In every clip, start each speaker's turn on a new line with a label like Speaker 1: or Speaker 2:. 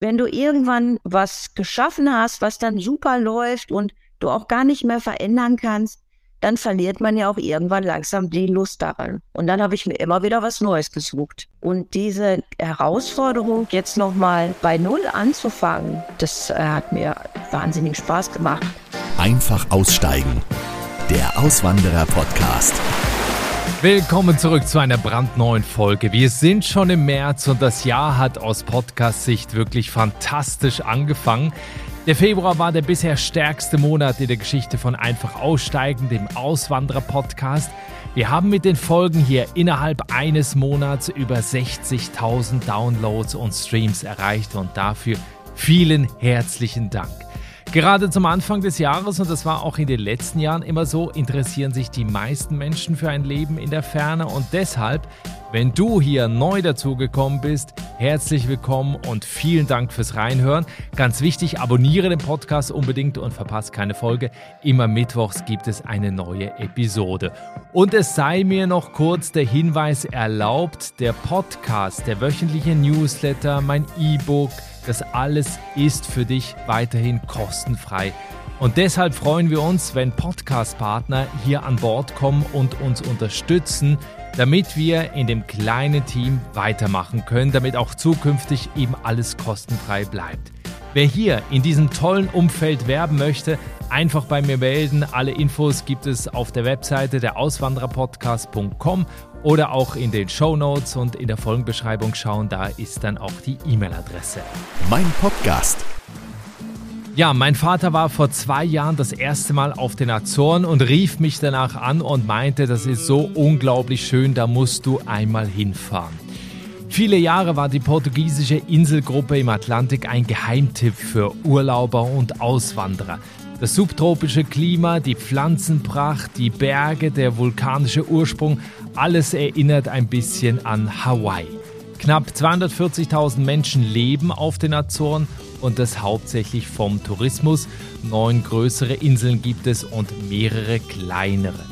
Speaker 1: wenn du irgendwann was geschaffen hast, was dann super läuft und du auch gar nicht mehr verändern kannst, dann verliert man ja auch irgendwann langsam die Lust daran. Und dann habe ich mir immer wieder was Neues gesucht. Und diese Herausforderung, jetzt nochmal bei Null anzufangen, das äh, hat mir wahnsinnig Spaß gemacht.
Speaker 2: Einfach aussteigen. Der Auswanderer-Podcast.
Speaker 3: Willkommen zurück zu einer brandneuen Folge. Wir sind schon im März und das Jahr hat aus Podcast-Sicht wirklich fantastisch angefangen. Der Februar war der bisher stärkste Monat in der Geschichte von Einfach Aussteigen, dem Auswanderer-Podcast. Wir haben mit den Folgen hier innerhalb eines Monats über 60.000 Downloads und Streams erreicht und dafür vielen herzlichen Dank. Gerade zum Anfang des Jahres, und das war auch in den letzten Jahren immer so, interessieren sich die meisten Menschen für ein Leben in der Ferne. Und deshalb, wenn du hier neu dazugekommen bist, herzlich willkommen und vielen Dank fürs Reinhören. Ganz wichtig, abonniere den Podcast unbedingt und verpasse keine Folge. Immer mittwochs gibt es eine neue Episode. Und es sei mir noch kurz der Hinweis erlaubt, der Podcast, der wöchentliche Newsletter, mein E-Book, das alles ist für dich weiterhin kostenfrei. Und deshalb freuen wir uns, wenn Podcast-Partner hier an Bord kommen und uns unterstützen, damit wir in dem kleinen Team weitermachen können, damit auch zukünftig eben alles kostenfrei bleibt. Wer hier in diesem tollen Umfeld werben möchte, einfach bei mir melden. Alle Infos gibt es auf der Webseite der Auswandererpodcast.com oder auch in den Show Notes und in der Folgenbeschreibung schauen. Da ist dann auch die E-Mail-Adresse.
Speaker 2: Mein Podcast.
Speaker 3: Ja, mein Vater war vor zwei Jahren das erste Mal auf den Azoren und rief mich danach an und meinte, das ist so unglaublich schön, da musst du einmal hinfahren. Viele Jahre war die portugiesische Inselgruppe im Atlantik ein Geheimtipp für Urlauber und Auswanderer. Das subtropische Klima, die Pflanzenpracht, die Berge, der vulkanische Ursprung, alles erinnert ein bisschen an Hawaii. Knapp 240.000 Menschen leben auf den Azoren und das hauptsächlich vom Tourismus. Neun größere Inseln gibt es und mehrere kleinere.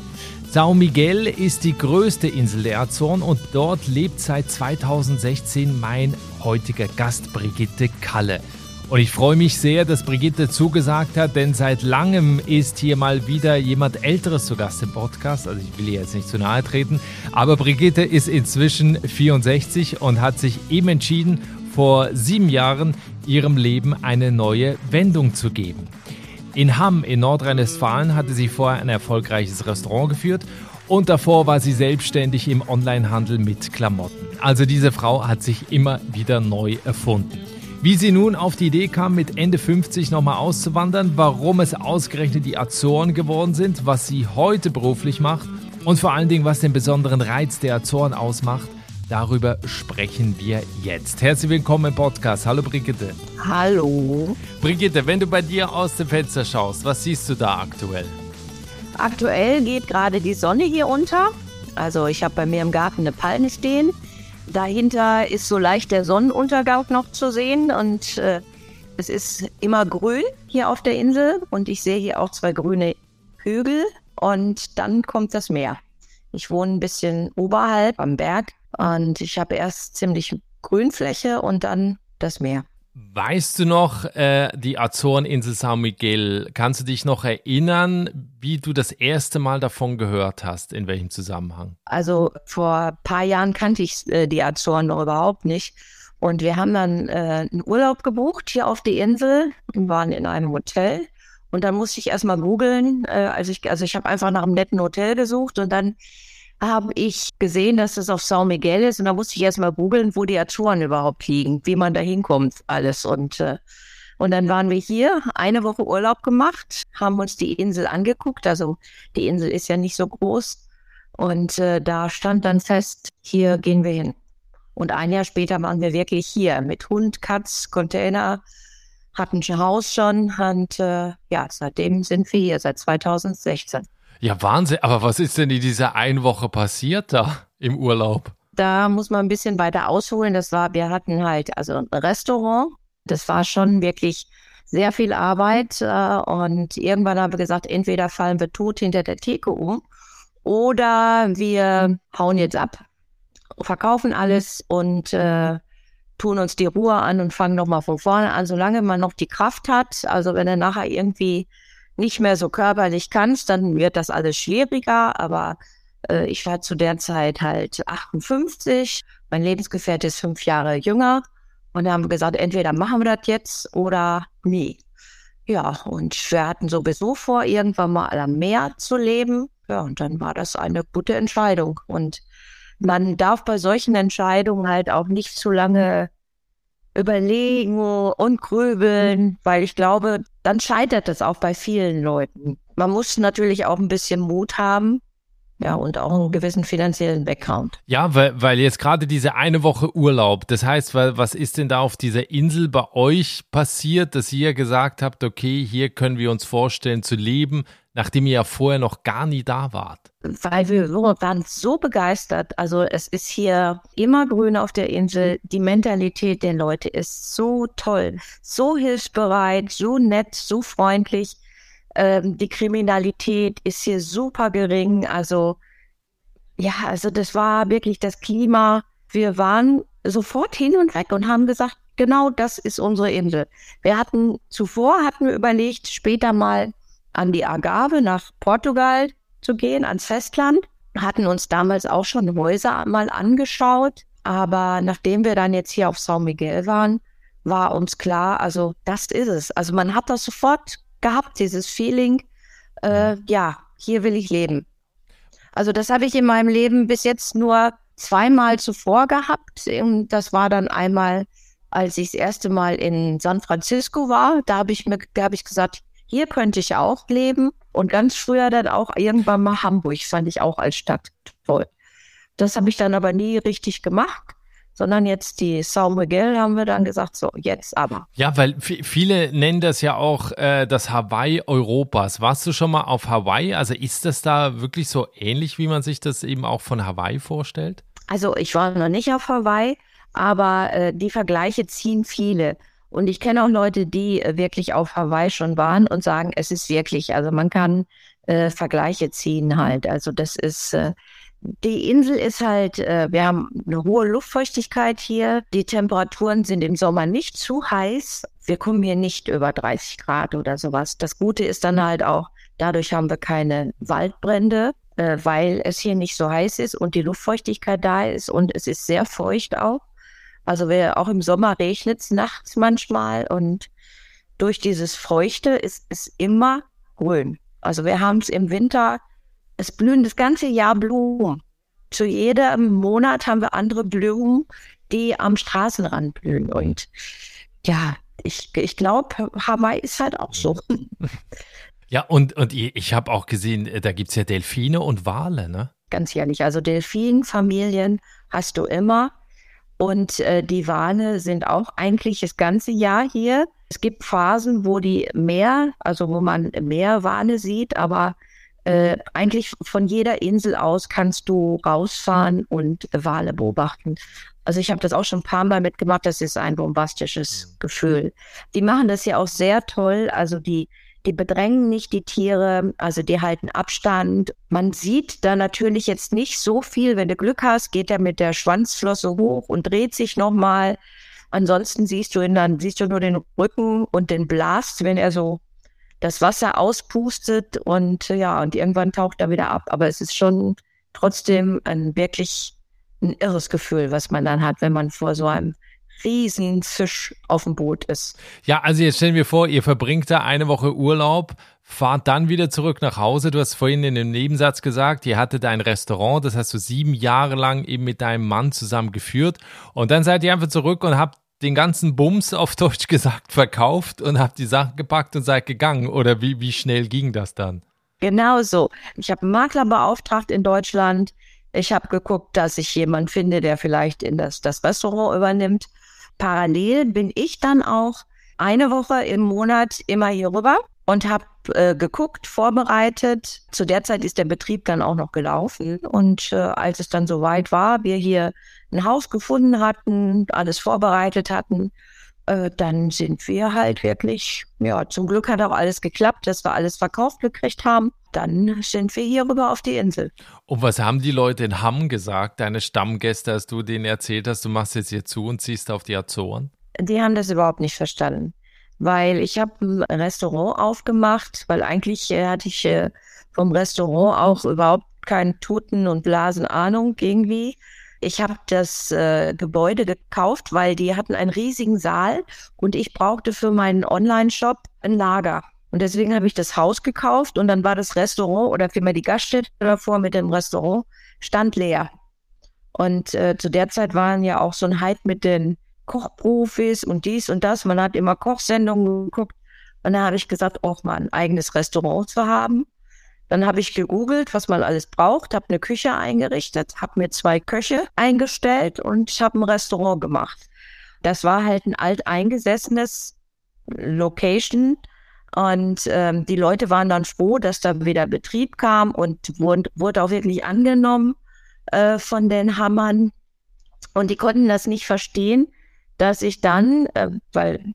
Speaker 3: São Miguel ist die größte Insel der Azoren und dort lebt seit 2016 mein heutiger Gast Brigitte Kalle. Und ich freue mich sehr, dass Brigitte zugesagt hat, denn seit langem ist hier mal wieder jemand Älteres zu Gast im Podcast. Also ich will ihr jetzt nicht zu nahe treten, aber Brigitte ist inzwischen 64 und hat sich eben entschieden, vor sieben Jahren ihrem Leben eine neue Wendung zu geben. In Hamm in Nordrhein-Westfalen hatte sie vorher ein erfolgreiches Restaurant geführt und davor war sie selbstständig im Onlinehandel mit Klamotten. Also diese Frau hat sich immer wieder neu erfunden. Wie sie nun auf die Idee kam, mit Ende 50 nochmal auszuwandern, warum es ausgerechnet die Azoren geworden sind, was sie heute beruflich macht und vor allen Dingen, was den besonderen Reiz der Azoren ausmacht, darüber sprechen wir jetzt. Herzlich willkommen im Podcast. Hallo Brigitte.
Speaker 1: Hallo.
Speaker 3: Brigitte, wenn du bei dir aus dem Fenster schaust, was siehst du da aktuell?
Speaker 1: Aktuell geht gerade die Sonne hier unter. Also ich habe bei mir im Garten eine Palme stehen. Dahinter ist so leicht der Sonnenuntergang noch zu sehen und äh, es ist immer grün hier auf der Insel und ich sehe hier auch zwei grüne Hügel und dann kommt das Meer. Ich wohne ein bisschen oberhalb am Berg und ich habe erst ziemlich Grünfläche und dann das Meer.
Speaker 3: Weißt du noch, äh, die Azoreninsel San Miguel, kannst du dich noch erinnern, wie du das erste Mal davon gehört hast, in welchem Zusammenhang?
Speaker 1: Also vor ein paar Jahren kannte ich äh, die Azoren noch überhaupt nicht. Und wir haben dann äh, einen Urlaub gebucht hier auf die Insel und waren in einem Hotel. Und dann musste ich erstmal googeln. Äh, also ich, also ich habe einfach nach einem netten Hotel gesucht und dann habe ich gesehen, dass das auf São Miguel ist und da musste ich erstmal googeln, wo die Azoren überhaupt liegen, wie man da hinkommt, alles. Und, äh, und dann waren wir hier, eine Woche Urlaub gemacht, haben uns die Insel angeguckt. Also die Insel ist ja nicht so groß. Und äh, da stand dann fest, hier gehen wir hin. Und ein Jahr später waren wir wirklich hier mit Hund, Katz, Container, hatten ein Haus schon. Und äh, ja, seitdem sind wir hier, seit 2016.
Speaker 3: Ja, Wahnsinn. Aber was ist denn in dieser einen Woche passiert da im Urlaub?
Speaker 1: Da muss man ein bisschen weiter ausholen. Das war, wir hatten halt also ein Restaurant. Das war schon wirklich sehr viel Arbeit. Äh, und irgendwann haben wir gesagt, entweder fallen wir tot hinter der Theke um oder wir hauen jetzt ab, verkaufen alles und äh, tun uns die Ruhe an und fangen nochmal von vorne an, solange man noch die Kraft hat. Also wenn du nachher irgendwie nicht mehr so körperlich kannst, dann wird das alles schwieriger. Aber äh, ich war zu der Zeit halt 58. Mein Lebensgefährte ist fünf Jahre jünger. Und da haben wir gesagt, entweder machen wir das jetzt oder nie. Ja, und wir hatten sowieso vor, irgendwann mal am Meer zu leben. Ja, und dann war das eine gute Entscheidung. Und man darf bei solchen Entscheidungen halt auch nicht zu lange überlegen und grübeln, weil ich glaube, dann scheitert es auch bei vielen Leuten. Man muss natürlich auch ein bisschen Mut haben, ja, und auch einen gewissen finanziellen Background.
Speaker 3: Ja, weil, weil jetzt gerade diese eine Woche Urlaub, das heißt, was ist denn da auf dieser Insel bei euch passiert, dass ihr gesagt habt, okay, hier können wir uns vorstellen zu leben, nachdem ihr ja vorher noch gar nie da wart?
Speaker 1: Weil wir waren so begeistert. Also es ist hier immer grün auf der Insel. Die Mentalität der Leute ist so toll, so hilfsbereit, so nett, so freundlich. Ähm, die Kriminalität ist hier super gering. Also ja, also das war wirklich das Klima. Wir waren sofort hin und weg und haben gesagt, genau das ist unsere Insel. Wir hatten zuvor hatten wir überlegt, später mal an die Agave nach Portugal zu gehen, ans Festland. Hatten uns damals auch schon Häuser mal angeschaut. Aber nachdem wir dann jetzt hier auf São Miguel waren, war uns klar, also das ist es. Also man hat das sofort gehabt, dieses Feeling, äh, ja, hier will ich leben. Also das habe ich in meinem Leben bis jetzt nur zweimal zuvor gehabt. Und das war dann einmal, als ich das erste Mal in San Francisco war. Da habe ich mir, da habe ich gesagt, hier könnte ich auch leben. Und ganz früher dann auch irgendwann mal Hamburg, fand ich auch als Stadt toll. Das habe ich dann aber nie richtig gemacht sondern jetzt die São Miguel haben wir dann gesagt, so jetzt aber.
Speaker 3: Ja, weil viele nennen das ja auch äh, das Hawaii Europas. Warst du schon mal auf Hawaii? Also ist das da wirklich so ähnlich, wie man sich das eben auch von Hawaii vorstellt?
Speaker 1: Also ich war noch nicht auf Hawaii, aber äh, die Vergleiche ziehen viele. Und ich kenne auch Leute, die äh, wirklich auf Hawaii schon waren und sagen, es ist wirklich, also man kann äh, Vergleiche ziehen halt. Also das ist, äh, die Insel ist halt, äh, wir haben eine hohe Luftfeuchtigkeit hier. Die Temperaturen sind im Sommer nicht zu heiß. Wir kommen hier nicht über 30 Grad oder sowas. Das Gute ist dann halt auch, dadurch haben wir keine Waldbrände, äh, weil es hier nicht so heiß ist und die Luftfeuchtigkeit da ist und es ist sehr feucht auch. Also wir, auch im Sommer regnet es nachts manchmal und durch dieses Feuchte ist es immer grün. Also wir haben es im Winter, es blühen das ganze Jahr Blumen. Zu jedem Monat haben wir andere Blumen, die am Straßenrand blühen. Und ja, ich, ich glaube, Hawaii ist halt auch so.
Speaker 3: Ja, und, und ich habe auch gesehen, äh, da gibt es ja Delfine und Wale, ne?
Speaker 1: Ganz ehrlich, also Delfinfamilien hast du immer. Und äh, die Wale sind auch eigentlich das ganze Jahr hier. Es gibt Phasen, wo die mehr, also wo man mehr Wale sieht, aber äh, eigentlich von jeder Insel aus kannst du rausfahren und Wale beobachten. Also ich habe das auch schon ein paar Mal mitgemacht. Das ist ein bombastisches Gefühl. Die machen das ja auch sehr toll. Also die die bedrängen nicht die Tiere, also die halten Abstand. Man sieht da natürlich jetzt nicht so viel. Wenn du Glück hast, geht er mit der Schwanzflosse hoch und dreht sich nochmal. Ansonsten siehst du ihn dann, siehst du nur den Rücken und den Blast, wenn er so das Wasser auspustet und ja, und irgendwann taucht er wieder ab. Aber es ist schon trotzdem ein wirklich ein irres Gefühl, was man dann hat, wenn man vor so einem Riesenfisch auf dem Boot ist.
Speaker 3: Ja, also jetzt stellen wir vor, ihr verbringt da eine Woche Urlaub, fahrt dann wieder zurück nach Hause. Du hast vorhin in dem Nebensatz gesagt, ihr hattet ein Restaurant, das hast du sieben Jahre lang eben mit deinem Mann zusammen geführt. Und dann seid ihr einfach zurück und habt den ganzen Bums auf Deutsch gesagt verkauft und habt die Sachen gepackt und seid gegangen. Oder wie, wie schnell ging das dann?
Speaker 1: Genau so. Ich habe einen Makler beauftragt in Deutschland. Ich habe geguckt, dass ich jemanden finde, der vielleicht in das, das Restaurant übernimmt parallel bin ich dann auch eine Woche im Monat immer hier rüber und habe äh, geguckt, vorbereitet. Zu der Zeit ist der Betrieb dann auch noch gelaufen. Und äh, als es dann soweit war, wir hier ein Haus gefunden hatten, alles vorbereitet hatten, äh, dann sind wir halt wirklich, ja, zum Glück hat auch alles geklappt, dass wir alles verkauft gekriegt haben. Dann sind wir hier rüber auf die Insel.
Speaker 3: Und was haben die Leute in Hamm gesagt, deine Stammgäste, als du denen erzählt hast, du machst jetzt hier zu und ziehst auf die Azoren?
Speaker 1: Die haben das überhaupt nicht verstanden, weil ich habe ein Restaurant aufgemacht, weil eigentlich äh, hatte ich äh, vom Restaurant auch überhaupt keinen Tuten und Blasen Ahnung irgendwie. Ich habe das äh, Gebäude gekauft, weil die hatten einen riesigen Saal und ich brauchte für meinen Online-Shop ein Lager. Und deswegen habe ich das Haus gekauft und dann war das Restaurant oder vielmehr die Gaststätte davor mit dem Restaurant stand leer. Und äh, zu der Zeit waren ja auch so ein Hype mit den Kochprofis und dies und das. Man hat immer Kochsendungen geguckt. Und dann habe ich gesagt, auch mal ein eigenes Restaurant zu haben. Dann habe ich gegoogelt, was man alles braucht, habe eine Küche eingerichtet, habe mir zwei Köche eingestellt und ich habe ein Restaurant gemacht. Das war halt ein alteingesessenes Location und ähm, die Leute waren dann froh, dass da wieder Betrieb kam und wurde, wurde auch wirklich angenommen äh, von den Hammern. Und die konnten das nicht verstehen, dass ich dann, äh, weil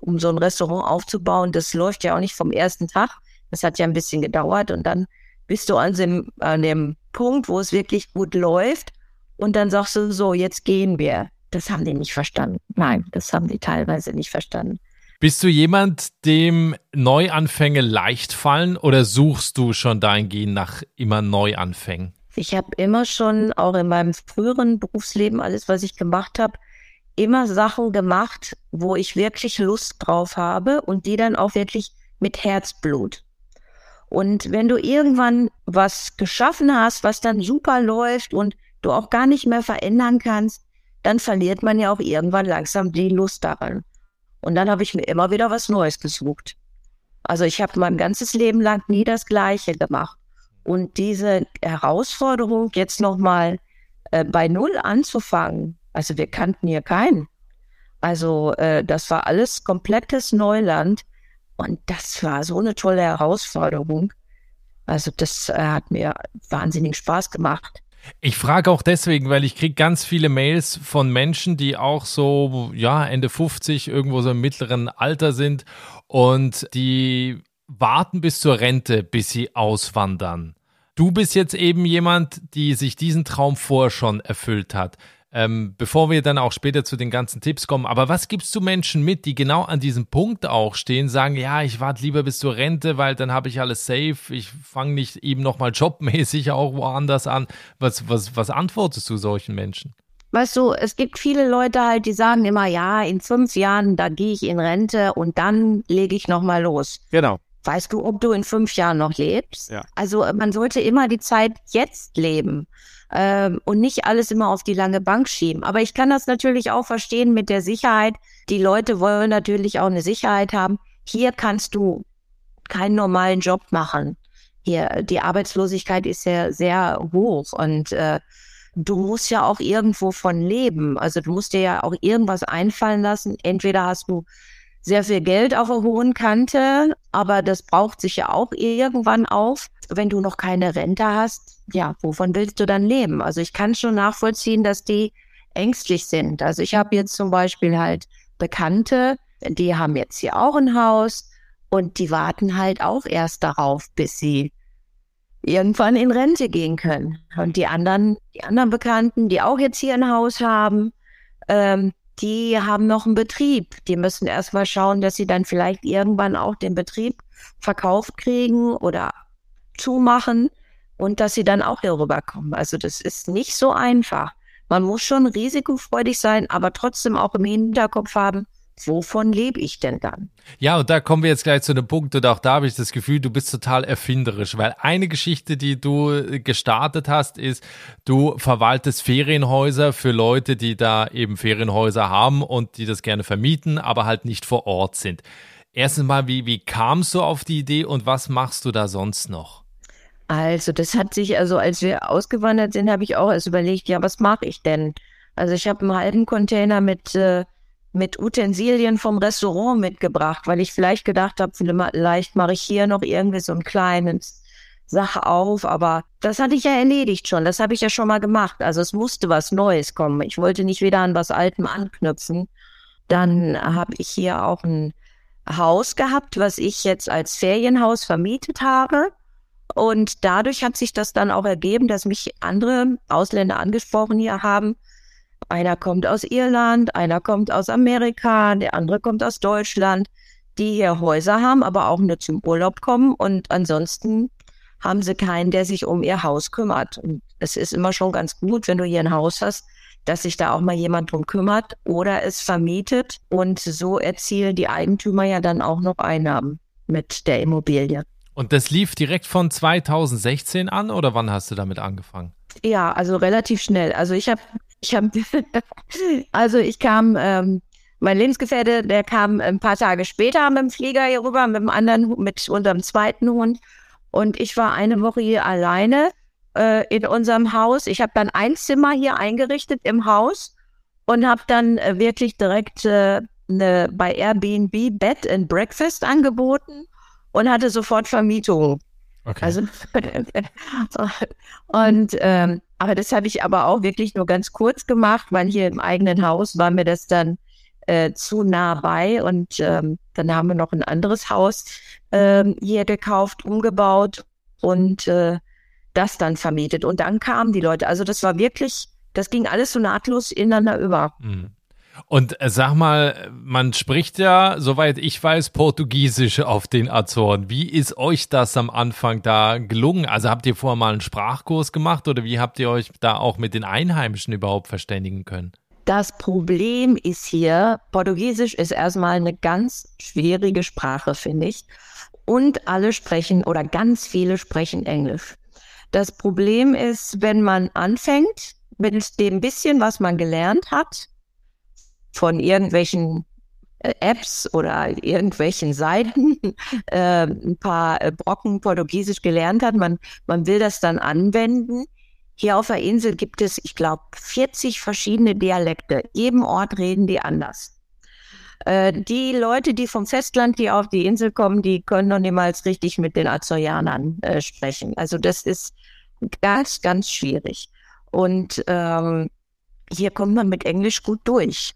Speaker 1: um so ein Restaurant aufzubauen, das läuft ja auch nicht vom ersten Tag, das hat ja ein bisschen gedauert und dann bist du an dem, an dem Punkt, wo es wirklich gut läuft und dann sagst du so, jetzt gehen wir. Das haben die nicht verstanden. Nein, das haben die teilweise nicht verstanden.
Speaker 3: Bist du jemand, dem Neuanfänge leicht fallen oder suchst du schon dein Gehen nach immer Neuanfängen?
Speaker 1: Ich habe immer schon, auch in meinem früheren Berufsleben, alles, was ich gemacht habe, immer Sachen gemacht, wo ich wirklich Lust drauf habe und die dann auch wirklich mit Herzblut. Und wenn du irgendwann was geschaffen hast, was dann super läuft und du auch gar nicht mehr verändern kannst, dann verliert man ja auch irgendwann langsam die Lust daran. Und dann habe ich mir immer wieder was Neues gesucht. Also ich habe mein ganzes Leben lang nie das Gleiche gemacht. Und diese Herausforderung, jetzt nochmal äh, bei Null anzufangen, also wir kannten hier keinen. Also äh, das war alles komplettes Neuland. Und das war so eine tolle Herausforderung. Also das äh, hat mir wahnsinnig Spaß gemacht.
Speaker 3: Ich frage auch deswegen, weil ich kriege ganz viele Mails von Menschen, die auch so, ja, Ende 50, irgendwo so im mittleren Alter sind und die warten bis zur Rente, bis sie auswandern. Du bist jetzt eben jemand, die sich diesen Traum vorher schon erfüllt hat ähm, bevor wir dann auch später zu den ganzen Tipps kommen. Aber was gibst du Menschen mit, die genau an diesem Punkt auch stehen, sagen, ja, ich warte lieber bis zur Rente, weil dann habe ich alles safe, ich fange nicht eben nochmal jobmäßig auch woanders an. Was, was, was antwortest du solchen Menschen?
Speaker 1: Weißt du, es gibt viele Leute halt, die sagen immer, ja, in fünf Jahren, da gehe ich in Rente und dann lege ich nochmal los.
Speaker 3: Genau.
Speaker 1: Weißt du, ob du in fünf Jahren noch lebst?
Speaker 3: Ja.
Speaker 1: Also man sollte immer die Zeit jetzt leben ähm, und nicht alles immer auf die lange Bank schieben. Aber ich kann das natürlich auch verstehen mit der Sicherheit. Die Leute wollen natürlich auch eine Sicherheit haben. Hier kannst du keinen normalen Job machen. Hier, die Arbeitslosigkeit ist ja sehr hoch und äh, du musst ja auch irgendwo von leben. Also du musst dir ja auch irgendwas einfallen lassen. Entweder hast du sehr viel Geld auf der hohen Kante, aber das braucht sich ja auch irgendwann auf. Wenn du noch keine Rente hast, ja, wovon willst du dann leben? Also ich kann schon nachvollziehen, dass die ängstlich sind. Also ich habe jetzt zum Beispiel halt Bekannte, die haben jetzt hier auch ein Haus und die warten halt auch erst darauf, bis sie irgendwann in Rente gehen können. Und die anderen, die anderen Bekannten, die auch jetzt hier ein Haus haben, ähm, die haben noch einen Betrieb. Die müssen erstmal schauen, dass sie dann vielleicht irgendwann auch den Betrieb verkauft kriegen oder zumachen und dass sie dann auch hier rüberkommen. Also das ist nicht so einfach. Man muss schon risikofreudig sein, aber trotzdem auch im Hinterkopf haben, wovon lebe ich denn dann?
Speaker 3: Ja, und da kommen wir jetzt gleich zu einem Punkt und auch da habe ich das Gefühl, du bist total erfinderisch, weil eine Geschichte, die du gestartet hast, ist, du verwaltest Ferienhäuser für Leute, die da eben Ferienhäuser haben und die das gerne vermieten, aber halt nicht vor Ort sind. Erstens mal, wie, wie kamst du auf die Idee und was machst du da sonst noch?
Speaker 1: Also, das hat sich, also als wir ausgewandert sind, habe ich auch erst überlegt, ja, was mache ich denn? Also ich habe einen halben Container mit äh, mit Utensilien vom Restaurant mitgebracht, weil ich vielleicht gedacht habe, vielleicht mache ich hier noch irgendwie so ein kleines Sache auf, aber das hatte ich ja erledigt schon, das habe ich ja schon mal gemacht. Also es musste was Neues kommen. Ich wollte nicht wieder an was Altem anknüpfen. Dann habe ich hier auch ein Haus gehabt, was ich jetzt als Ferienhaus vermietet habe. Und dadurch hat sich das dann auch ergeben, dass mich andere Ausländer angesprochen hier haben. Einer kommt aus Irland, einer kommt aus Amerika, der andere kommt aus Deutschland, die hier Häuser haben, aber auch nur zum Urlaub kommen. Und ansonsten haben sie keinen, der sich um ihr Haus kümmert. Und es ist immer schon ganz gut, wenn du hier ein Haus hast, dass sich da auch mal jemand drum kümmert oder es vermietet. Und so erzielen die Eigentümer ja dann auch noch Einnahmen mit der Immobilie.
Speaker 3: Und das lief direkt von 2016 an oder wann hast du damit angefangen?
Speaker 1: Ja, also relativ schnell. Also ich habe, ich habe, also ich kam, ähm, mein Lebensgefährte, der kam ein paar Tage später mit dem Flieger hier rüber, mit dem anderen, mit unserem zweiten Hund. Und ich war eine Woche hier alleine äh, in unserem Haus. Ich habe dann ein Zimmer hier eingerichtet im Haus und habe dann äh, wirklich direkt äh, eine, bei Airbnb Bed and Breakfast angeboten und hatte sofort Vermietung. Okay. Also und ähm, aber das habe ich aber auch wirklich nur ganz kurz gemacht, weil hier im eigenen Haus war mir das dann äh, zu nah bei und ähm, dann haben wir noch ein anderes Haus ähm, hier gekauft, umgebaut und äh, das dann vermietet. Und dann kamen die Leute. Also das war wirklich, das ging alles so nahtlos ineinander über. Mhm.
Speaker 3: Und äh, sag mal, man spricht ja, soweit ich weiß, Portugiesisch auf den Azoren. Wie ist euch das am Anfang da gelungen? Also habt ihr vorher mal einen Sprachkurs gemacht oder wie habt ihr euch da auch mit den Einheimischen überhaupt verständigen können?
Speaker 1: Das Problem ist hier, Portugiesisch ist erstmal eine ganz schwierige Sprache, finde ich. Und alle sprechen oder ganz viele sprechen Englisch. Das Problem ist, wenn man anfängt mit dem bisschen, was man gelernt hat, von irgendwelchen äh, Apps oder irgendwelchen Seiten äh, ein paar äh, Brocken Portugiesisch gelernt hat. Man, man will das dann anwenden. Hier auf der Insel gibt es, ich glaube, 40 verschiedene Dialekte. Jedem Ort reden die anders. Äh, die Leute, die vom Festland hier auf die Insel kommen, die können noch niemals richtig mit den Azoianern äh, sprechen. Also das ist ganz, ganz schwierig. Und ähm, hier kommt man mit Englisch gut durch.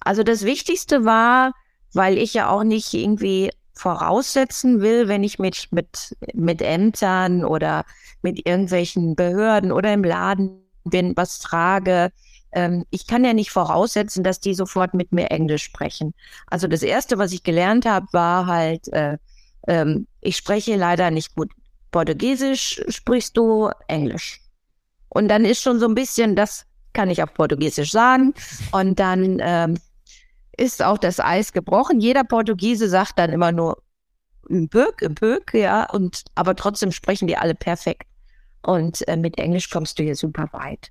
Speaker 1: Also das Wichtigste war, weil ich ja auch nicht irgendwie voraussetzen will, wenn ich mich mit, mit Ämtern oder mit irgendwelchen Behörden oder im Laden bin, was frage. Ähm, ich kann ja nicht voraussetzen, dass die sofort mit mir Englisch sprechen. Also das Erste, was ich gelernt habe, war halt, äh, ähm, ich spreche leider nicht gut Portugiesisch, sprichst du Englisch. Und dann ist schon so ein bisschen, das kann ich auf Portugiesisch sagen. Und dann ähm, ist auch das Eis gebrochen. Jeder Portugiese sagt dann immer nur im Böck, im Böck, ja, und aber trotzdem sprechen die alle perfekt. Und äh, mit Englisch kommst du hier super weit.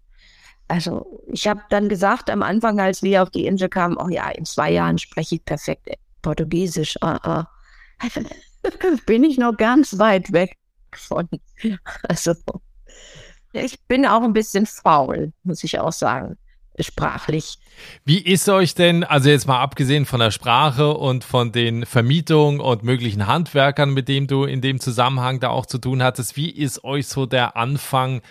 Speaker 1: Also ich habe dann gesagt am Anfang, als wir auf die Insel kamen, oh ja, in zwei Jahren spreche ich perfekt Portugiesisch. Uh, uh. Bin ich noch ganz weit weg von. Also ich bin auch ein bisschen faul, muss ich auch sagen sprachlich.
Speaker 3: Wie ist euch denn, also jetzt mal abgesehen von der Sprache und von den Vermietungen und möglichen Handwerkern, mit denen du in dem Zusammenhang da auch zu tun hattest, wie ist euch so der Anfang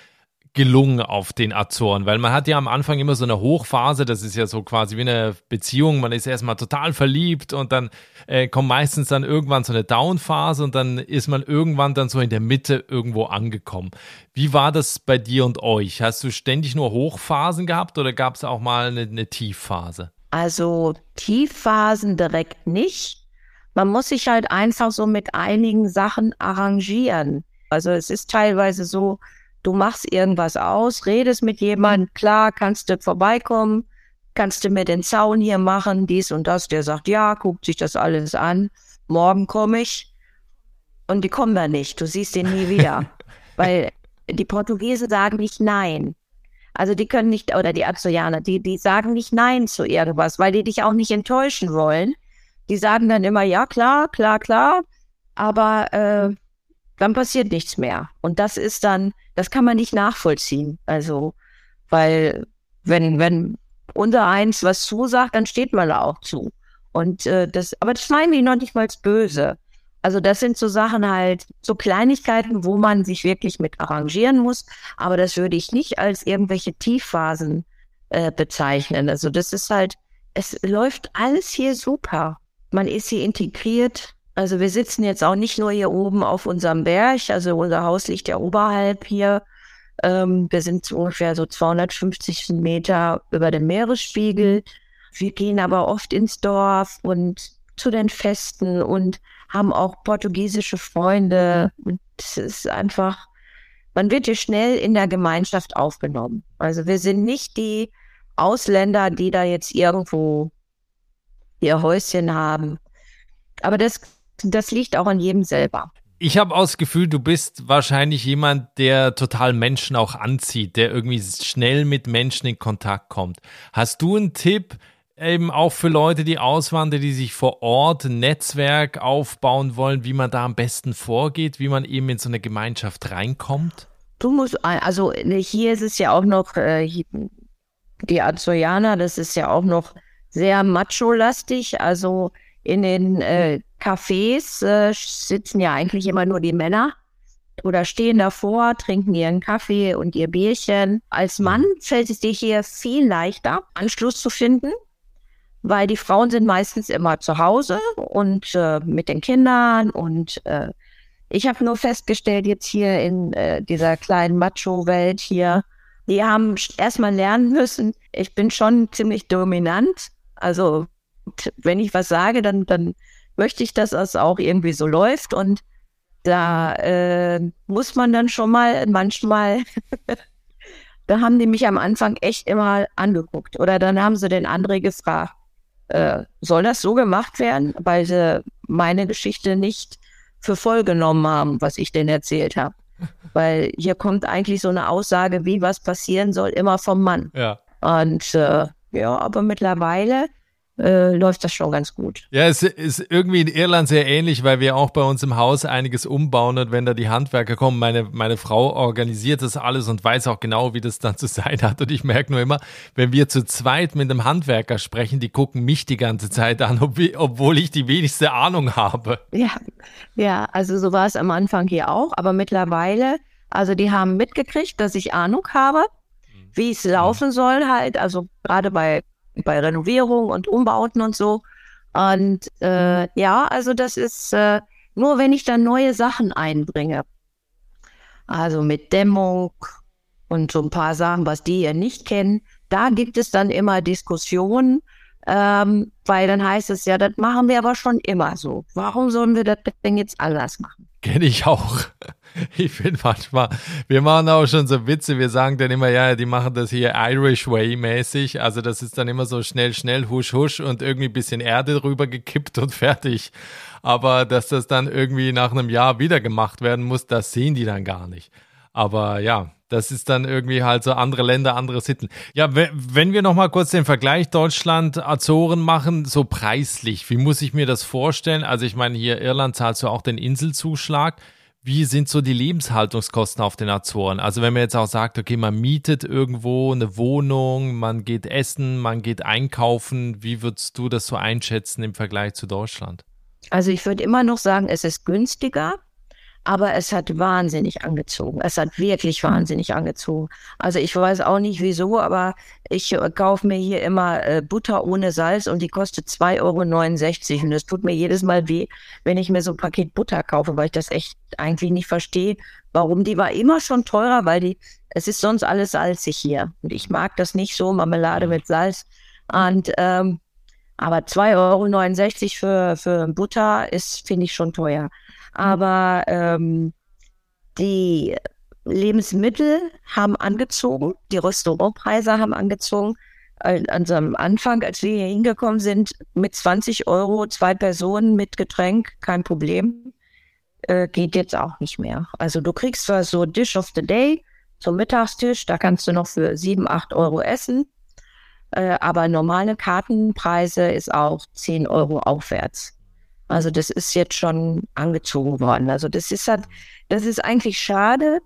Speaker 3: gelungen auf den Azoren? Weil man hat ja am Anfang immer so eine Hochphase, das ist ja so quasi wie eine Beziehung, man ist erstmal total verliebt und dann äh, kommt meistens dann irgendwann so eine Downphase und dann ist man irgendwann dann so in der Mitte irgendwo angekommen. Wie war das bei dir und euch? Hast du ständig nur Hochphasen gehabt oder gab es auch mal eine, eine Tiefphase?
Speaker 1: Also Tiefphasen direkt nicht. Man muss sich halt einfach so mit einigen Sachen arrangieren. Also es ist teilweise so, du machst irgendwas aus, redest mit jemandem, klar, kannst du vorbeikommen, kannst du mir den Zaun hier machen, dies und das. Der sagt, ja, guckt sich das alles an. Morgen komme ich. Und die kommen da nicht. Du siehst den nie wieder. Weil die Portugiesen sagen nicht nein. Also die können nicht, oder die Azoianer, die, die sagen nicht nein zu irgendwas, weil die dich auch nicht enttäuschen wollen. Die sagen dann immer, ja, klar, klar, klar. Aber äh, dann passiert nichts mehr. Und das ist dann, das kann man nicht nachvollziehen. Also, weil wenn, wenn unser eins was zusagt, dann steht man da auch zu. Und äh, das, aber das meinen wir noch nicht mal böse. Also das sind so Sachen halt, so Kleinigkeiten, wo man sich wirklich mit arrangieren muss. Aber das würde ich nicht als irgendwelche Tiefphasen äh, bezeichnen. Also das ist halt, es läuft alles hier super. Man ist hier integriert. Also wir sitzen jetzt auch nicht nur hier oben auf unserem Berg, also unser Haus liegt ja oberhalb hier. Ähm, wir sind so ungefähr so 250 Meter über dem Meeresspiegel. Wir gehen aber oft ins Dorf und zu den Festen und haben auch portugiesische Freunde. Und es ist einfach, man wird hier schnell in der Gemeinschaft aufgenommen. Also wir sind nicht die Ausländer, die da jetzt irgendwo ihr Häuschen haben. Aber das, das liegt auch an jedem selber.
Speaker 3: Ich habe auch das Gefühl, du bist wahrscheinlich jemand, der total Menschen auch anzieht, der irgendwie schnell mit Menschen in Kontakt kommt. Hast du einen Tipp, eben auch für Leute, die auswandern, die sich vor Ort ein Netzwerk aufbauen wollen, wie man da am besten vorgeht, wie man eben in so eine Gemeinschaft reinkommt?
Speaker 1: Du musst, also hier ist es ja auch noch, äh, die Azoianer, das ist ja auch noch sehr macho-lastig. Also in den äh, Cafés äh, sitzen ja eigentlich immer nur die Männer oder stehen davor, trinken ihren Kaffee und ihr Bierchen. Als Mann fällt es dir hier viel leichter, Anschluss zu finden weil die Frauen sind meistens immer zu Hause und äh, mit den Kindern und äh, ich habe nur festgestellt jetzt hier in äh, dieser kleinen Macho-Welt hier, die haben erstmal lernen müssen, ich bin schon ziemlich dominant. Also wenn ich was sage, dann, dann möchte ich, dass das auch irgendwie so läuft und da äh, muss man dann schon mal manchmal, da haben die mich am Anfang echt immer angeguckt oder dann haben sie den André gefragt, äh, soll das so gemacht werden, weil sie meine Geschichte nicht für voll genommen haben, was ich denen erzählt habe. Weil hier kommt eigentlich so eine Aussage, wie was passieren soll, immer vom Mann.
Speaker 3: Ja.
Speaker 1: Und äh, ja, aber mittlerweile äh, läuft das schon ganz gut.
Speaker 3: Ja, es ist irgendwie in Irland sehr ähnlich, weil wir auch bei uns im Haus einiges umbauen und wenn da die Handwerker kommen, meine, meine Frau organisiert das alles und weiß auch genau, wie das dann zu sein hat. Und ich merke nur immer, wenn wir zu zweit mit einem Handwerker sprechen, die gucken mich die ganze Zeit an, ob, obwohl ich die wenigste Ahnung habe.
Speaker 1: Ja, ja, also so war es am Anfang hier auch, aber mittlerweile, also die haben mitgekriegt, dass ich Ahnung habe, wie es laufen soll halt, also gerade bei bei Renovierung und Umbauten und so. Und äh, ja, also das ist äh, nur, wenn ich dann neue Sachen einbringe. Also mit Dämmung und so ein paar Sachen, was die ja nicht kennen, da gibt es dann immer Diskussionen, ähm, weil dann heißt es ja, das machen wir aber schon immer so. Warum sollen wir das denn jetzt anders machen?
Speaker 3: Kenne ich auch. Ich finde manchmal, wir machen auch schon so Witze, wir sagen dann immer, ja, die machen das hier Irish Way mäßig. Also das ist dann immer so schnell, schnell, husch, husch und irgendwie ein bisschen Erde drüber gekippt und fertig. Aber dass das dann irgendwie nach einem Jahr wieder gemacht werden muss, das sehen die dann gar nicht. Aber ja, das ist dann irgendwie halt so andere Länder, andere Sitten. Ja, wenn wir nochmal kurz den Vergleich Deutschland, Azoren machen, so preislich, wie muss ich mir das vorstellen? Also ich meine, hier Irland zahlst du auch den Inselzuschlag. Wie sind so die Lebenshaltungskosten auf den Azoren? Also wenn man jetzt auch sagt, okay, man mietet irgendwo eine Wohnung, man geht essen, man geht einkaufen, wie würdest du das so einschätzen im Vergleich zu Deutschland?
Speaker 1: Also ich würde immer noch sagen, es ist günstiger, aber es hat wahnsinnig angezogen. Es hat wirklich wahnsinnig angezogen. Also ich weiß auch nicht wieso, aber ich äh, kaufe mir hier immer äh, Butter ohne Salz und die kostet 2,69 Euro. Und es tut mir jedes Mal weh, wenn ich mir so ein Paket Butter kaufe, weil ich das echt eigentlich nicht verstehe, warum. Die war immer schon teurer, weil die, es ist sonst alles salzig hier. Und ich mag das nicht so, Marmelade mit Salz. Und ähm, aber 2,69 Euro für, für Butter ist, finde ich, schon teuer. Aber ähm, die Lebensmittel haben angezogen, die Restaurantpreise haben angezogen. Also am Anfang, als wir hier hingekommen sind, mit 20 Euro, zwei Personen mit Getränk, kein Problem. Äh, geht jetzt auch nicht mehr. Also du kriegst zwar so Dish of the Day zum Mittagstisch, da kannst du noch für 7, 8 Euro essen. Äh, aber normale Kartenpreise ist auch 10 Euro aufwärts. Also das ist jetzt schon angezogen worden. Also das ist halt, das ist eigentlich schade.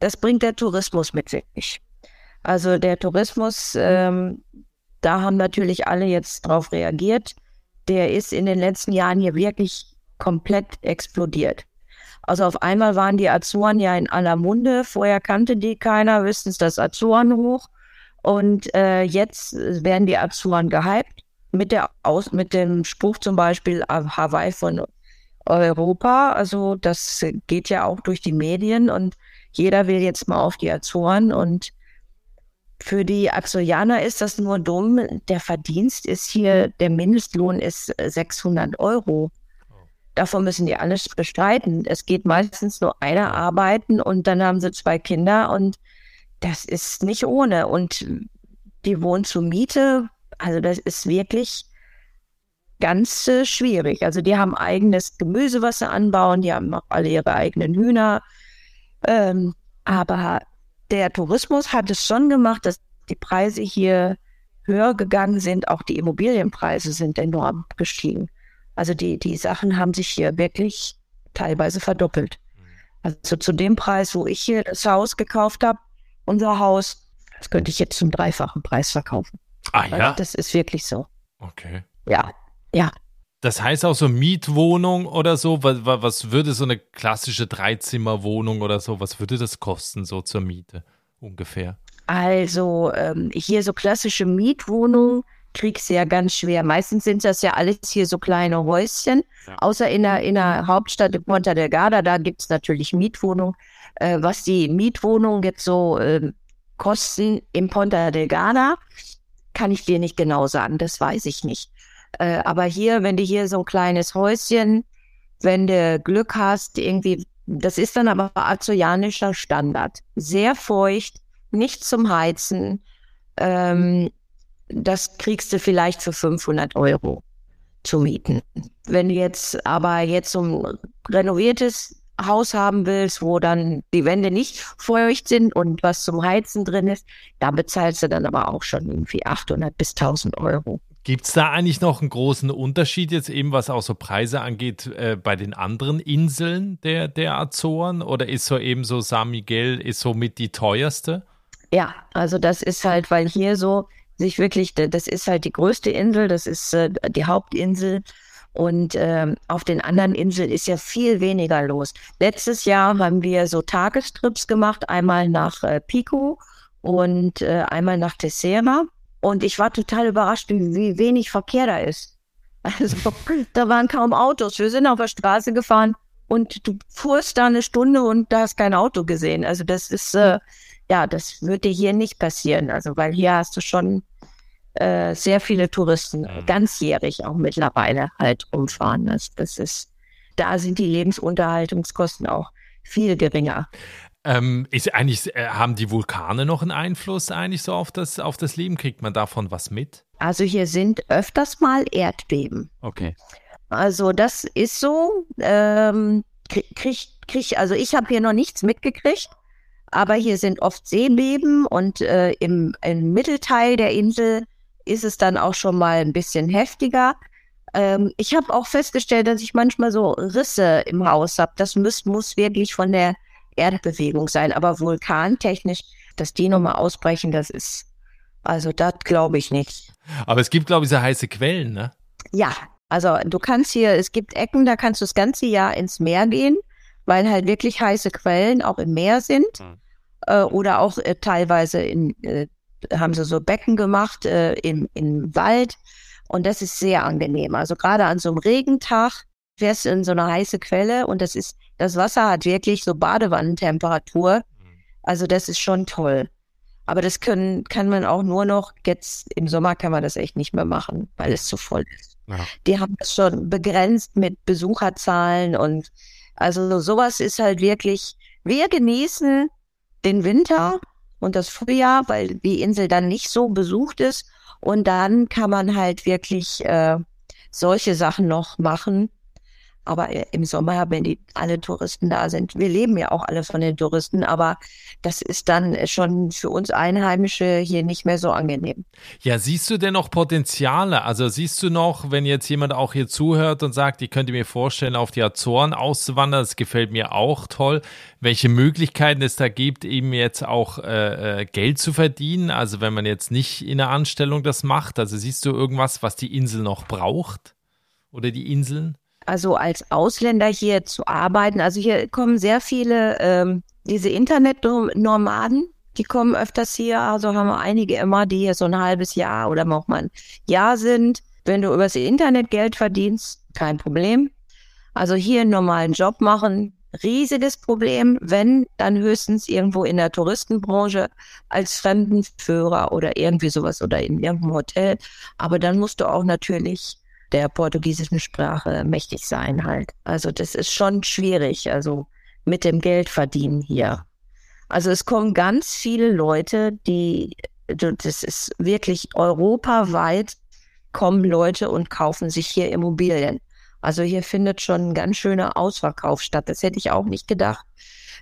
Speaker 1: Das bringt der Tourismus mit sich. Also der Tourismus, ähm, da haben natürlich alle jetzt drauf reagiert. Der ist in den letzten Jahren hier wirklich komplett explodiert. Also auf einmal waren die Azoren ja in aller Munde. Vorher kannte die keiner, höchstens das Azoren hoch. Und äh, jetzt werden die Azoren gehypt. Mit der Aus mit dem Spruch zum Beispiel äh, Hawaii von Europa. Also das geht ja auch durch die Medien und jeder will jetzt mal auf die Azoren und für die Azorianer ist das nur dumm. Der Verdienst ist hier, der Mindestlohn ist 600 Euro. Davon müssen die alles bestreiten. Es geht meistens nur einer arbeiten und dann haben sie zwei Kinder und das ist nicht ohne. Und die wohnen zur Miete. Also das ist wirklich ganz äh, schwierig. Also die haben eigenes Gemüse, was sie anbauen. Die haben auch alle ihre eigenen Hühner. Ähm, aber der Tourismus hat es schon gemacht, dass die Preise hier höher gegangen sind. Auch die Immobilienpreise sind enorm gestiegen. Also die, die Sachen haben sich hier wirklich teilweise verdoppelt. Also zu dem Preis, wo ich hier das Haus gekauft habe, unser Haus, das könnte ich jetzt zum dreifachen Preis verkaufen.
Speaker 3: Ah ja?
Speaker 1: Also das ist wirklich so.
Speaker 3: Okay.
Speaker 1: Ja, ja.
Speaker 3: Das heißt auch so Mietwohnung oder so, was, was würde so eine klassische Dreizimmerwohnung oder so, was würde das kosten so zur Miete ungefähr?
Speaker 1: Also ähm, hier so klassische Mietwohnungen kriegst du ja ganz schwer. Meistens sind das ja alles hier so kleine Häuschen, ja. außer in der, in der Hauptstadt in Ponta Delgada, da gibt es natürlich Mietwohnungen. Äh, was die Mietwohnungen jetzt so äh, kosten in Ponta Delgada, kann ich dir nicht genau sagen, das weiß ich nicht. Äh, aber hier, wenn du hier so ein kleines Häuschen, wenn du Glück hast, irgendwie, das ist dann aber azoianischer Standard. Sehr feucht, nicht zum Heizen. Ähm, das kriegst du vielleicht für 500 Euro zu mieten. Wenn du jetzt aber jetzt so ein renoviertes Haus haben willst, wo dann die Wände nicht feucht sind und was zum Heizen drin ist, da bezahlst du dann aber auch schon irgendwie 800 bis 1000 Euro.
Speaker 3: Gibt es da eigentlich noch einen großen Unterschied jetzt eben, was auch so Preise angeht, äh, bei den anderen Inseln der, der Azoren? Oder ist so eben so San Miguel ist somit die teuerste?
Speaker 1: Ja, also das ist halt, weil hier so sich wirklich, das ist halt die größte Insel, das ist äh, die Hauptinsel. Und äh, auf den anderen Inseln ist ja viel weniger los. Letztes Jahr haben wir so Tagestrips gemacht, einmal nach äh, Pico und äh, einmal nach Tessera. Und ich war total überrascht, wie wenig Verkehr da ist. Also da waren kaum Autos. Wir sind auf der Straße gefahren und du fuhrst da eine Stunde und da hast kein Auto gesehen. Also das ist, äh, ja, das würde hier nicht passieren. Also weil hier hast du schon äh, sehr viele Touristen, mhm. ganzjährig auch mittlerweile halt rumfahren. Das, das ist, da sind die Lebensunterhaltungskosten auch viel geringer.
Speaker 3: Ähm, ist eigentlich, äh, haben die Vulkane noch einen Einfluss eigentlich so auf das, auf das Leben? Kriegt man davon was mit?
Speaker 1: Also hier sind öfters mal Erdbeben.
Speaker 3: Okay.
Speaker 1: Also das ist so. Ähm, krieg, krieg, also ich habe hier noch nichts mitgekriegt, aber hier sind oft Seebeben und äh, im, im Mittelteil der Insel ist es dann auch schon mal ein bisschen heftiger. Ähm, ich habe auch festgestellt, dass ich manchmal so Risse im Haus habe. Das muss, muss wirklich von der Erdbewegung sein. Aber vulkantechnisch, dass die nochmal ausbrechen, das ist, also das glaube ich nicht.
Speaker 3: Aber es gibt, glaube ich, so heiße Quellen, ne?
Speaker 1: Ja, also du kannst hier, es gibt Ecken, da kannst du das ganze Jahr ins Meer gehen, weil halt wirklich heiße Quellen auch im Meer sind. Mhm. Äh, oder auch äh, teilweise in, äh, haben sie so Becken gemacht äh, im, im Wald. Und das ist sehr angenehm. Also gerade an so einem Regentag fährst du in so eine heiße Quelle und das ist das Wasser hat wirklich so Badewannentemperatur. Also das ist schon toll. Aber das können, kann man auch nur noch, jetzt im Sommer kann man das echt nicht mehr machen, weil es zu voll ist. Ja. Die haben das schon begrenzt mit Besucherzahlen und also sowas ist halt wirklich, wir genießen den Winter und das Frühjahr, weil die Insel dann nicht so besucht ist. Und dann kann man halt wirklich äh, solche Sachen noch machen aber äh, im Sommer, wenn die alle Touristen da sind, wir leben ja auch alle von den Touristen, aber das ist dann schon für uns Einheimische hier nicht mehr so angenehm.
Speaker 3: Ja, siehst du denn noch Potenziale? Also siehst du noch, wenn jetzt jemand auch hier zuhört und sagt, ich könnte mir vorstellen, auf die Azoren auszuwandern, das gefällt mir auch toll, welche Möglichkeiten es da gibt, eben jetzt auch äh, äh Geld zu verdienen? Also wenn man jetzt nicht in der Anstellung das macht, also siehst du irgendwas, was die Insel noch braucht? Oder die Inseln?
Speaker 1: Also als Ausländer hier zu arbeiten. Also hier kommen sehr viele, ähm, diese Internetnomaden, die kommen öfters hier. Also haben wir einige immer, die hier so ein halbes Jahr oder auch mal ein Jahr sind. Wenn du übers Internet Geld verdienst, kein Problem. Also hier einen normalen Job machen, riesiges Problem, wenn dann höchstens irgendwo in der Touristenbranche als Fremdenführer oder irgendwie sowas oder in irgendeinem Hotel. Aber dann musst du auch natürlich der portugiesischen Sprache mächtig sein halt. Also das ist schon schwierig, also mit dem Geld verdienen hier. Also es kommen ganz viele Leute, die, das ist wirklich europaweit kommen Leute und kaufen sich hier Immobilien. Also hier findet schon ein ganz schöner Ausverkauf statt. Das hätte ich auch nicht gedacht.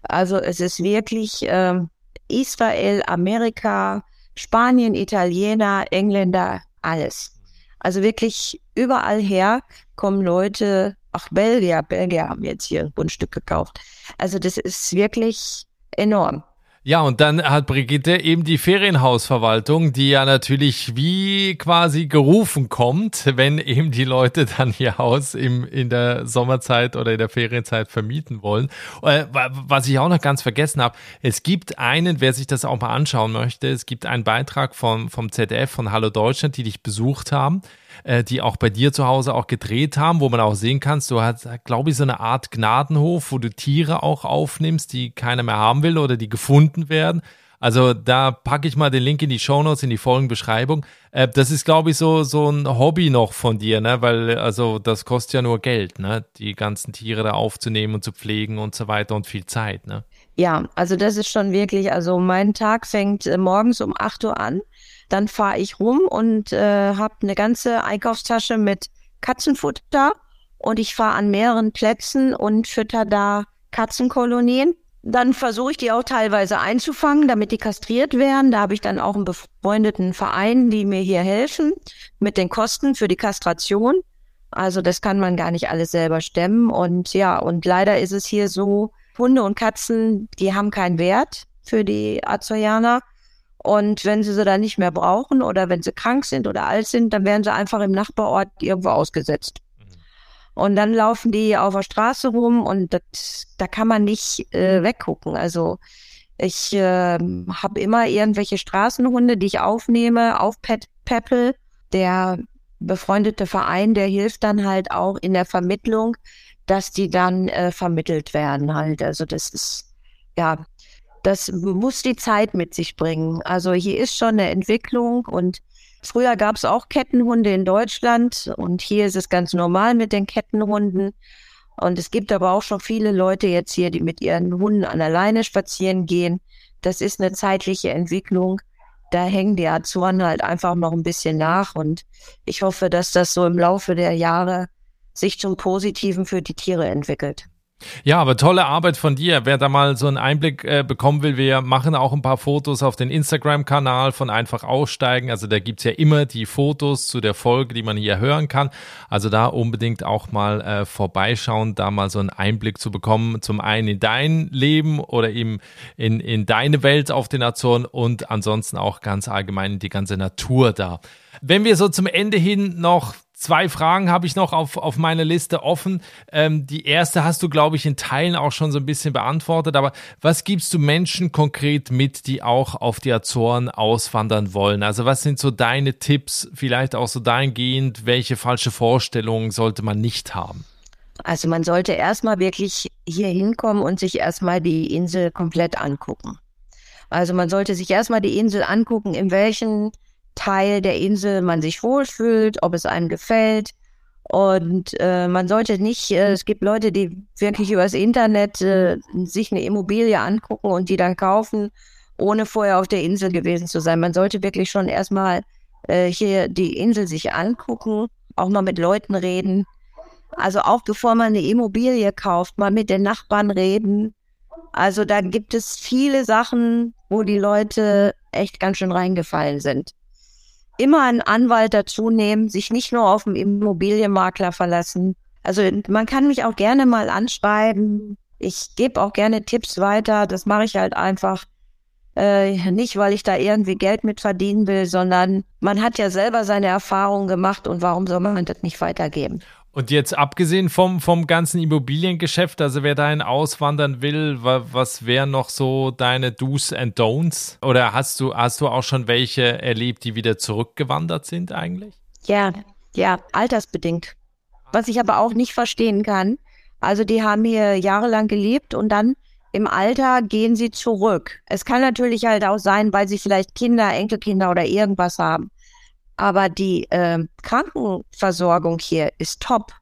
Speaker 1: Also es ist wirklich äh, Israel, Amerika, Spanien, Italiener, Engländer, alles. Also wirklich überall her kommen Leute, ach Belgier, Belgier haben jetzt hier ein Grundstück gekauft. Also das ist wirklich enorm.
Speaker 3: Ja, und dann hat Brigitte eben die Ferienhausverwaltung, die ja natürlich wie quasi gerufen kommt, wenn eben die Leute dann ihr Haus im, in der Sommerzeit oder in der Ferienzeit vermieten wollen. Äh, was ich auch noch ganz vergessen habe, es gibt einen, wer sich das auch mal anschauen möchte, es gibt einen Beitrag vom, vom ZDF, von Hallo Deutschland, die dich besucht haben äh, die auch bei dir zu Hause auch gedreht haben, wo man auch sehen kannst, du hast, glaube ich, so eine Art Gnadenhof, wo du Tiere auch aufnimmst, die keiner mehr haben will oder die gefunden werden. Also da packe ich mal den Link in die Shownotes, in die Folgenbeschreibung. Äh, das ist, glaube ich, so, so ein Hobby noch von dir, ne? Weil, also das kostet ja nur Geld, ne? Die ganzen Tiere da aufzunehmen und zu pflegen und so weiter und viel Zeit, ne?
Speaker 1: Ja, also das ist schon wirklich, also mein Tag fängt äh, morgens um 8 Uhr an dann fahre ich rum und äh, habe eine ganze Einkaufstasche mit Katzenfutter und ich fahre an mehreren Plätzen und fütter da Katzenkolonien. Dann versuche ich die auch teilweise einzufangen, damit die kastriert werden. Da habe ich dann auch einen befreundeten Verein, die mir hier helfen mit den Kosten für die Kastration. Also das kann man gar nicht alles selber stemmen. Und ja, und leider ist es hier so, Hunde und Katzen, die haben keinen Wert für die Azoianer. Und wenn sie sie dann nicht mehr brauchen oder wenn sie krank sind oder alt sind, dann werden sie einfach im Nachbarort irgendwo ausgesetzt. Mhm. Und dann laufen die auf der Straße rum und das, da kann man nicht äh, weggucken. Also ich äh, habe immer irgendwelche Straßenhunde, die ich aufnehme auf Pet Peppel. Der befreundete Verein, der hilft dann halt auch in der Vermittlung, dass die dann äh, vermittelt werden halt. Also das ist ja das muss die Zeit mit sich bringen. Also hier ist schon eine Entwicklung und früher gab es auch Kettenhunde in Deutschland und hier ist es ganz normal mit den Kettenhunden. Und es gibt aber auch schon viele Leute jetzt hier, die mit ihren Hunden an der Leine spazieren gehen. Das ist eine zeitliche Entwicklung. Da hängen die Azoren halt einfach noch ein bisschen nach und ich hoffe, dass das so im Laufe der Jahre sich zum Positiven für die Tiere entwickelt.
Speaker 3: Ja, aber tolle Arbeit von dir. Wer da mal so einen Einblick äh, bekommen will, wir machen auch ein paar Fotos auf den Instagram-Kanal von Einfach Aussteigen. Also da gibt's ja immer die Fotos zu der Folge, die man hier hören kann. Also da unbedingt auch mal äh, vorbeischauen, da mal so einen Einblick zu bekommen. Zum einen in dein Leben oder eben in, in deine Welt auf den Azoren und ansonsten auch ganz allgemein die ganze Natur da. Wenn wir so zum Ende hin noch Zwei Fragen habe ich noch auf, auf meiner Liste offen. Ähm, die erste hast du, glaube ich, in Teilen auch schon so ein bisschen beantwortet. Aber was gibst du Menschen konkret mit, die auch auf die Azoren auswandern wollen? Also was sind so deine Tipps, vielleicht auch so dahingehend, welche falsche Vorstellungen sollte man nicht haben?
Speaker 1: Also man sollte erstmal wirklich hier hinkommen und sich erstmal die Insel komplett angucken. Also man sollte sich erstmal die Insel angucken, in welchen Teil der Insel man sich wohlfühlt, ob es einem gefällt. Und äh, man sollte nicht, äh, es gibt Leute, die wirklich übers Internet äh, sich eine Immobilie angucken und die dann kaufen, ohne vorher auf der Insel gewesen zu sein. Man sollte wirklich schon erstmal äh, hier die Insel sich angucken, auch mal mit Leuten reden. Also auch bevor man eine Immobilie kauft, mal mit den Nachbarn reden. Also da gibt es viele Sachen, wo die Leute echt ganz schön reingefallen sind immer einen Anwalt dazu nehmen, sich nicht nur auf den Immobilienmakler verlassen. Also man kann mich auch gerne mal anschreiben. Ich gebe auch gerne Tipps weiter. Das mache ich halt einfach. Äh, nicht, weil ich da irgendwie Geld mit verdienen will, sondern man hat ja selber seine Erfahrungen gemacht und warum soll man das nicht weitergeben?
Speaker 3: Und jetzt abgesehen vom, vom ganzen Immobiliengeschäft, also wer dahin auswandern will, was wären noch so deine Do's and Don'ts? Oder hast du, hast du auch schon welche erlebt, die wieder zurückgewandert sind eigentlich?
Speaker 1: Ja, Ja, altersbedingt. Was ich aber auch nicht verstehen kann. Also die haben hier jahrelang gelebt und dann im Alter gehen sie zurück. Es kann natürlich halt auch sein, weil sie vielleicht Kinder, Enkelkinder oder irgendwas haben. Aber die äh, Krankenversorgung hier ist top.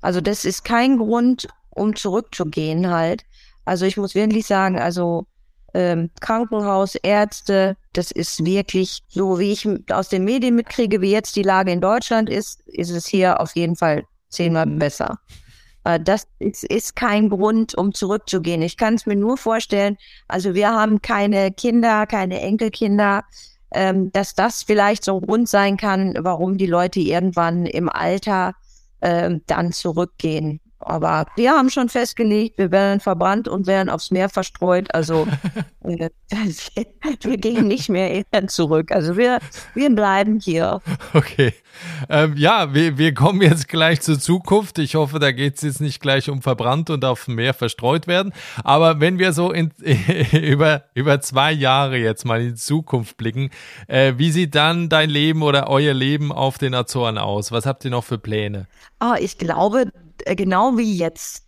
Speaker 1: Also das ist kein Grund, um zurückzugehen halt. Also ich muss wirklich sagen, also ähm, Krankenhaus, Ärzte, das ist wirklich so, wie ich aus den Medien mitkriege, wie jetzt die Lage in Deutschland ist, ist es hier auf jeden Fall zehnmal besser. Äh, das ist, ist kein Grund, um zurückzugehen. Ich kann es mir nur vorstellen, also wir haben keine Kinder, keine Enkelkinder, ähm, dass das vielleicht so ein Grund sein kann, warum die Leute irgendwann im Alter ähm, dann zurückgehen. Aber wir haben schon festgelegt, wir werden verbrannt und werden aufs Meer verstreut. Also äh, wir gehen nicht mehr zurück. Also wir, wir bleiben hier.
Speaker 3: Okay. Ähm, ja, wir, wir kommen jetzt gleich zur Zukunft. Ich hoffe, da geht es jetzt nicht gleich um verbrannt und auf dem Meer verstreut werden. Aber wenn wir so in, über, über zwei Jahre jetzt mal in die Zukunft blicken, äh, wie sieht dann dein Leben oder euer Leben auf den Azoren aus? Was habt ihr noch für Pläne?
Speaker 1: Oh, ich glaube, genau wie jetzt.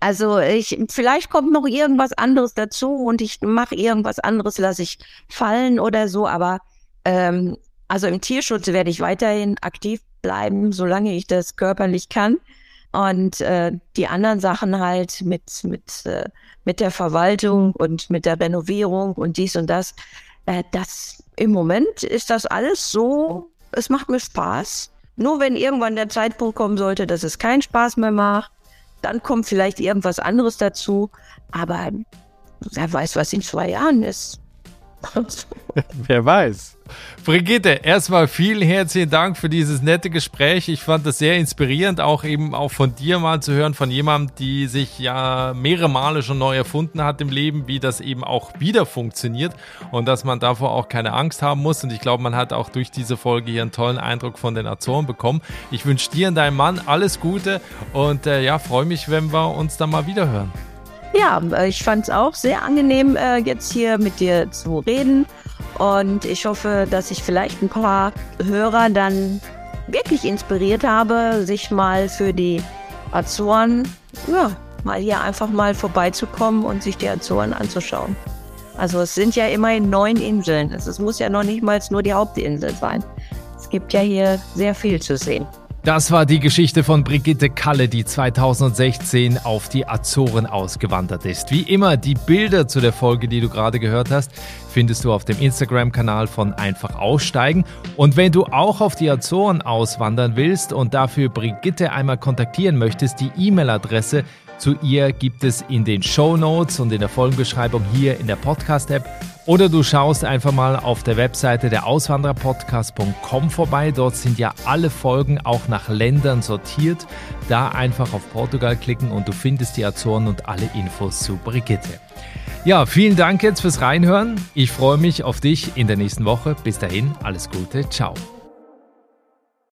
Speaker 1: Also ich, vielleicht kommt noch irgendwas anderes dazu und ich mache irgendwas anderes, lasse ich fallen oder so, aber ähm, also im Tierschutz werde ich weiterhin aktiv bleiben, solange ich das körperlich kann. Und äh, die anderen Sachen halt mit, mit, äh, mit der Verwaltung und mit der Renovierung und dies und das. Äh, das im Moment ist das alles so, es macht mir Spaß. Nur wenn irgendwann der Zeitpunkt kommen sollte, dass es keinen Spaß mehr macht, dann kommt vielleicht irgendwas anderes dazu. Aber wer weiß, was in zwei Jahren ist.
Speaker 3: wer weiß. Brigitte, erstmal vielen herzlichen Dank für dieses nette Gespräch. Ich fand das sehr inspirierend, auch eben auch von dir mal zu hören, von jemandem, die sich ja mehrere Male schon neu erfunden hat im Leben, wie das eben auch wieder funktioniert und dass man davor auch keine Angst haben muss. Und ich glaube, man hat auch durch diese Folge hier einen tollen Eindruck von den Azoren bekommen. Ich wünsche dir und deinem Mann alles Gute und äh, ja, freue mich, wenn wir uns dann mal wieder hören.
Speaker 1: Ja, ich fand es auch sehr angenehm, äh, jetzt hier mit dir zu reden. Und ich hoffe, dass ich vielleicht ein paar Hörer dann wirklich inspiriert habe, sich mal für die Azoren, ja, mal hier einfach mal vorbeizukommen und sich die Azoren anzuschauen. Also es sind ja immerhin neun Inseln. Es muss ja noch nicht mal nur die Hauptinsel sein. Es gibt ja hier sehr viel zu sehen.
Speaker 3: Das war die Geschichte von Brigitte Kalle, die 2016 auf die Azoren ausgewandert ist. Wie immer, die Bilder zu der Folge, die du gerade gehört hast, findest du auf dem Instagram-Kanal von Einfach Aussteigen. Und wenn du auch auf die Azoren auswandern willst und dafür Brigitte einmal kontaktieren möchtest, die E-Mail-Adresse zu ihr gibt es in den Show Notes und in der Folgenbeschreibung hier in der Podcast-App. Oder du schaust einfach mal auf der Webseite der Auswandererpodcast.com vorbei. Dort sind ja alle Folgen auch nach Ländern sortiert. Da einfach auf Portugal klicken und du findest die Azoren und alle Infos zu Brigitte. Ja, vielen Dank jetzt fürs Reinhören. Ich freue mich auf dich in der nächsten Woche. Bis dahin, alles Gute. Ciao.